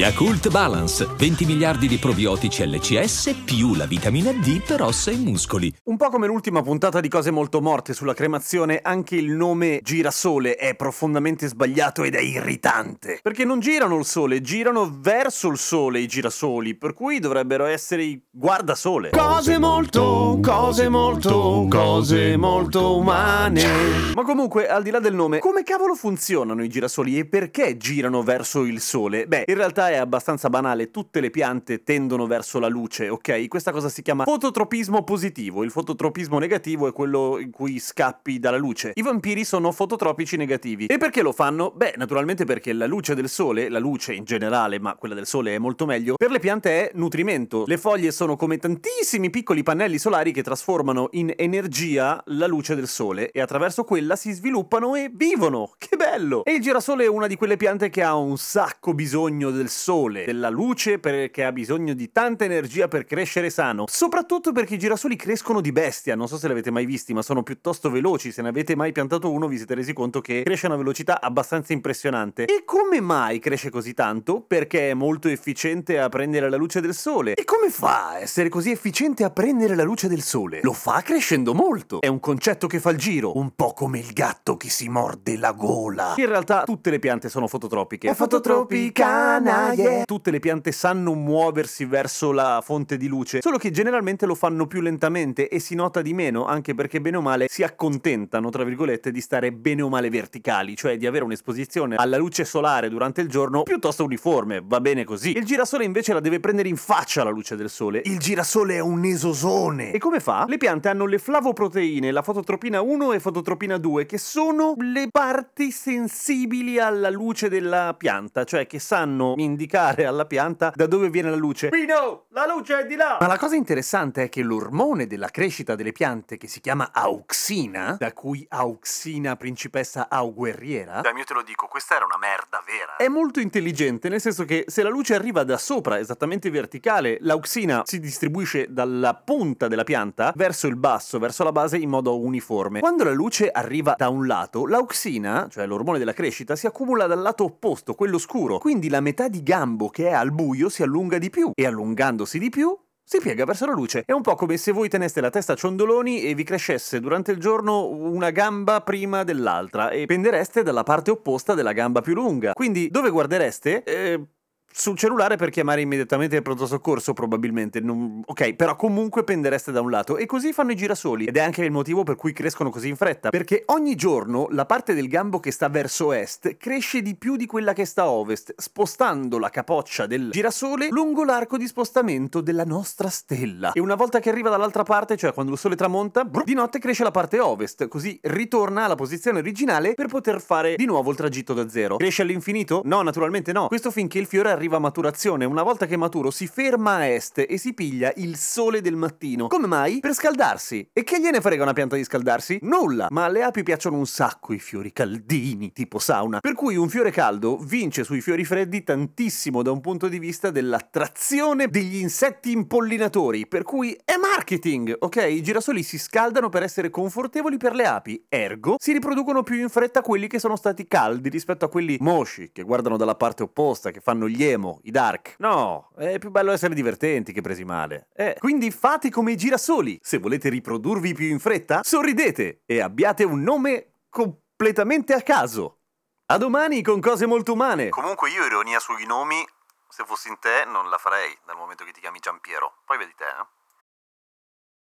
Yakult Balance, 20 miliardi di probiotici LCS più la vitamina D per ossa e muscoli. Un po' come l'ultima puntata di Cose Molto Morte sulla cremazione, anche il nome girasole è profondamente sbagliato ed è irritante. Perché non girano il sole, girano verso il sole i girasoli, per cui dovrebbero essere i guardasole. Cose molto, cose molto, cose molto umane. Ma comunque, al di là del nome, come cavolo funzionano i girasoli e perché girano verso il sole? Beh, in realtà è abbastanza banale, tutte le piante tendono verso la luce, ok? Questa cosa si chiama fototropismo positivo, il fototropismo negativo è quello in cui scappi dalla luce. I vampiri sono fototropici negativi. E perché lo fanno? Beh, naturalmente perché la luce del sole, la luce in generale, ma quella del sole è molto meglio, per le piante è nutrimento. Le foglie sono come tantissimi piccoli pannelli solari che trasformano in energia la luce del sole e attraverso quella si sviluppano e vivono. Che bello! E il girasole è una di quelle piante che ha un sacco bisogno del sole, della luce perché ha bisogno di tanta energia per crescere sano. Soprattutto perché i girasoli crescono di bestia, non so se l'avete mai visti, ma sono piuttosto veloci. Se ne avete mai piantato uno vi siete resi conto che cresce a una velocità abbastanza impressionante. E come mai cresce così tanto? Perché è molto efficiente a prendere la luce del sole. E come fa a essere così efficiente a prendere la luce del sole? Lo fa crescendo molto. È un concetto che fa il giro, un po' come il gatto che si morde la gola. In realtà tutte le piante sono fototropiche. È fototropicana, yeah. Tutte le piante sanno muoversi verso la fonte di luce, solo che generalmente lo fanno più lentamente e si nota di meno, anche perché bene o male si accontentano, tra virgolette, di stare bene o male verticali, cioè di avere un'esposizione alla luce solare durante il giorno piuttosto uniforme, va bene così. Il girasole invece la deve prendere in faccia la luce del sole. Il girasole è un esosone. E come fa? Le piante hanno le flavoproteine, la fototropina 1 e fototropina 2, che sono le parti sensibili alla luce della pianta, cioè che sanno indicare alla pianta da dove viene la luce. Pino, la luce è di là! Ma la cosa interessante è che l'ormone della crescita delle piante, che si chiama auxina, da cui auxina principessa au guerriera, Dai, io te lo dico, questa era una merda vera. è molto intelligente, nel senso che se la luce arriva da sopra, esattamente verticale, l'auxina si distribuisce dalla punta della pianta verso il basso, verso la base in modo uniforme. Quando la luce arriva da un lato, l'auxina, cioè l'ormone della crescita, si accumula dal lato opposto, quello scuro. Quindi la metà di gambo che è al buio si allunga di più e allungandosi di più si piega verso la luce. È un po' come se voi teneste la testa a ciondoloni e vi crescesse durante il giorno una gamba prima dell'altra e pendereste dalla parte opposta della gamba più lunga. Quindi dove guardereste? Eh, sul cellulare per chiamare immediatamente il pronto soccorso, probabilmente. Non- Ok, però comunque pendereste da un lato. E così fanno i girasoli. Ed è anche il motivo per cui crescono così in fretta. Perché ogni giorno la parte del gambo che sta verso est cresce di più di quella che sta a ovest, spostando la capoccia del girasole lungo l'arco di spostamento della nostra stella. E una volta che arriva dall'altra parte, cioè quando il sole tramonta, brr, di notte cresce la parte ovest, così ritorna alla posizione originale per poter fare di nuovo il tragitto da zero. Cresce all'infinito? No, naturalmente no. Questo finché il fiore arriva a maturazione. Una volta che è maturo si ferma a est e si piglia il sole del mattino. Come mai? Per scaldarsi. E che gliene frega una pianta di scaldarsi? Nulla. Ma alle api piacciono un sacco i fiori caldini, tipo sauna. Per cui un fiore caldo vince sui fiori freddi tantissimo da un punto di vista dell'attrazione degli insetti impollinatori. Per cui è marketing, ok? I girasoli si scaldano per essere confortevoli per le api. Ergo, si riproducono più in fretta quelli che sono stati caldi rispetto a quelli mosci, che guardano dalla parte opposta, che fanno gli emo, i dark. No, è più bello essere divertenti che presi male. Eh, quindi fate come i girasoli. Se volete riprodurvi più in fretta, sorridete e abbiate un nome completamente a caso. A domani con cose molto umane. Comunque io ironia sui nomi, se fossi in te non la farei, dal momento che ti chiami Giampiero. Poi vedi te, eh.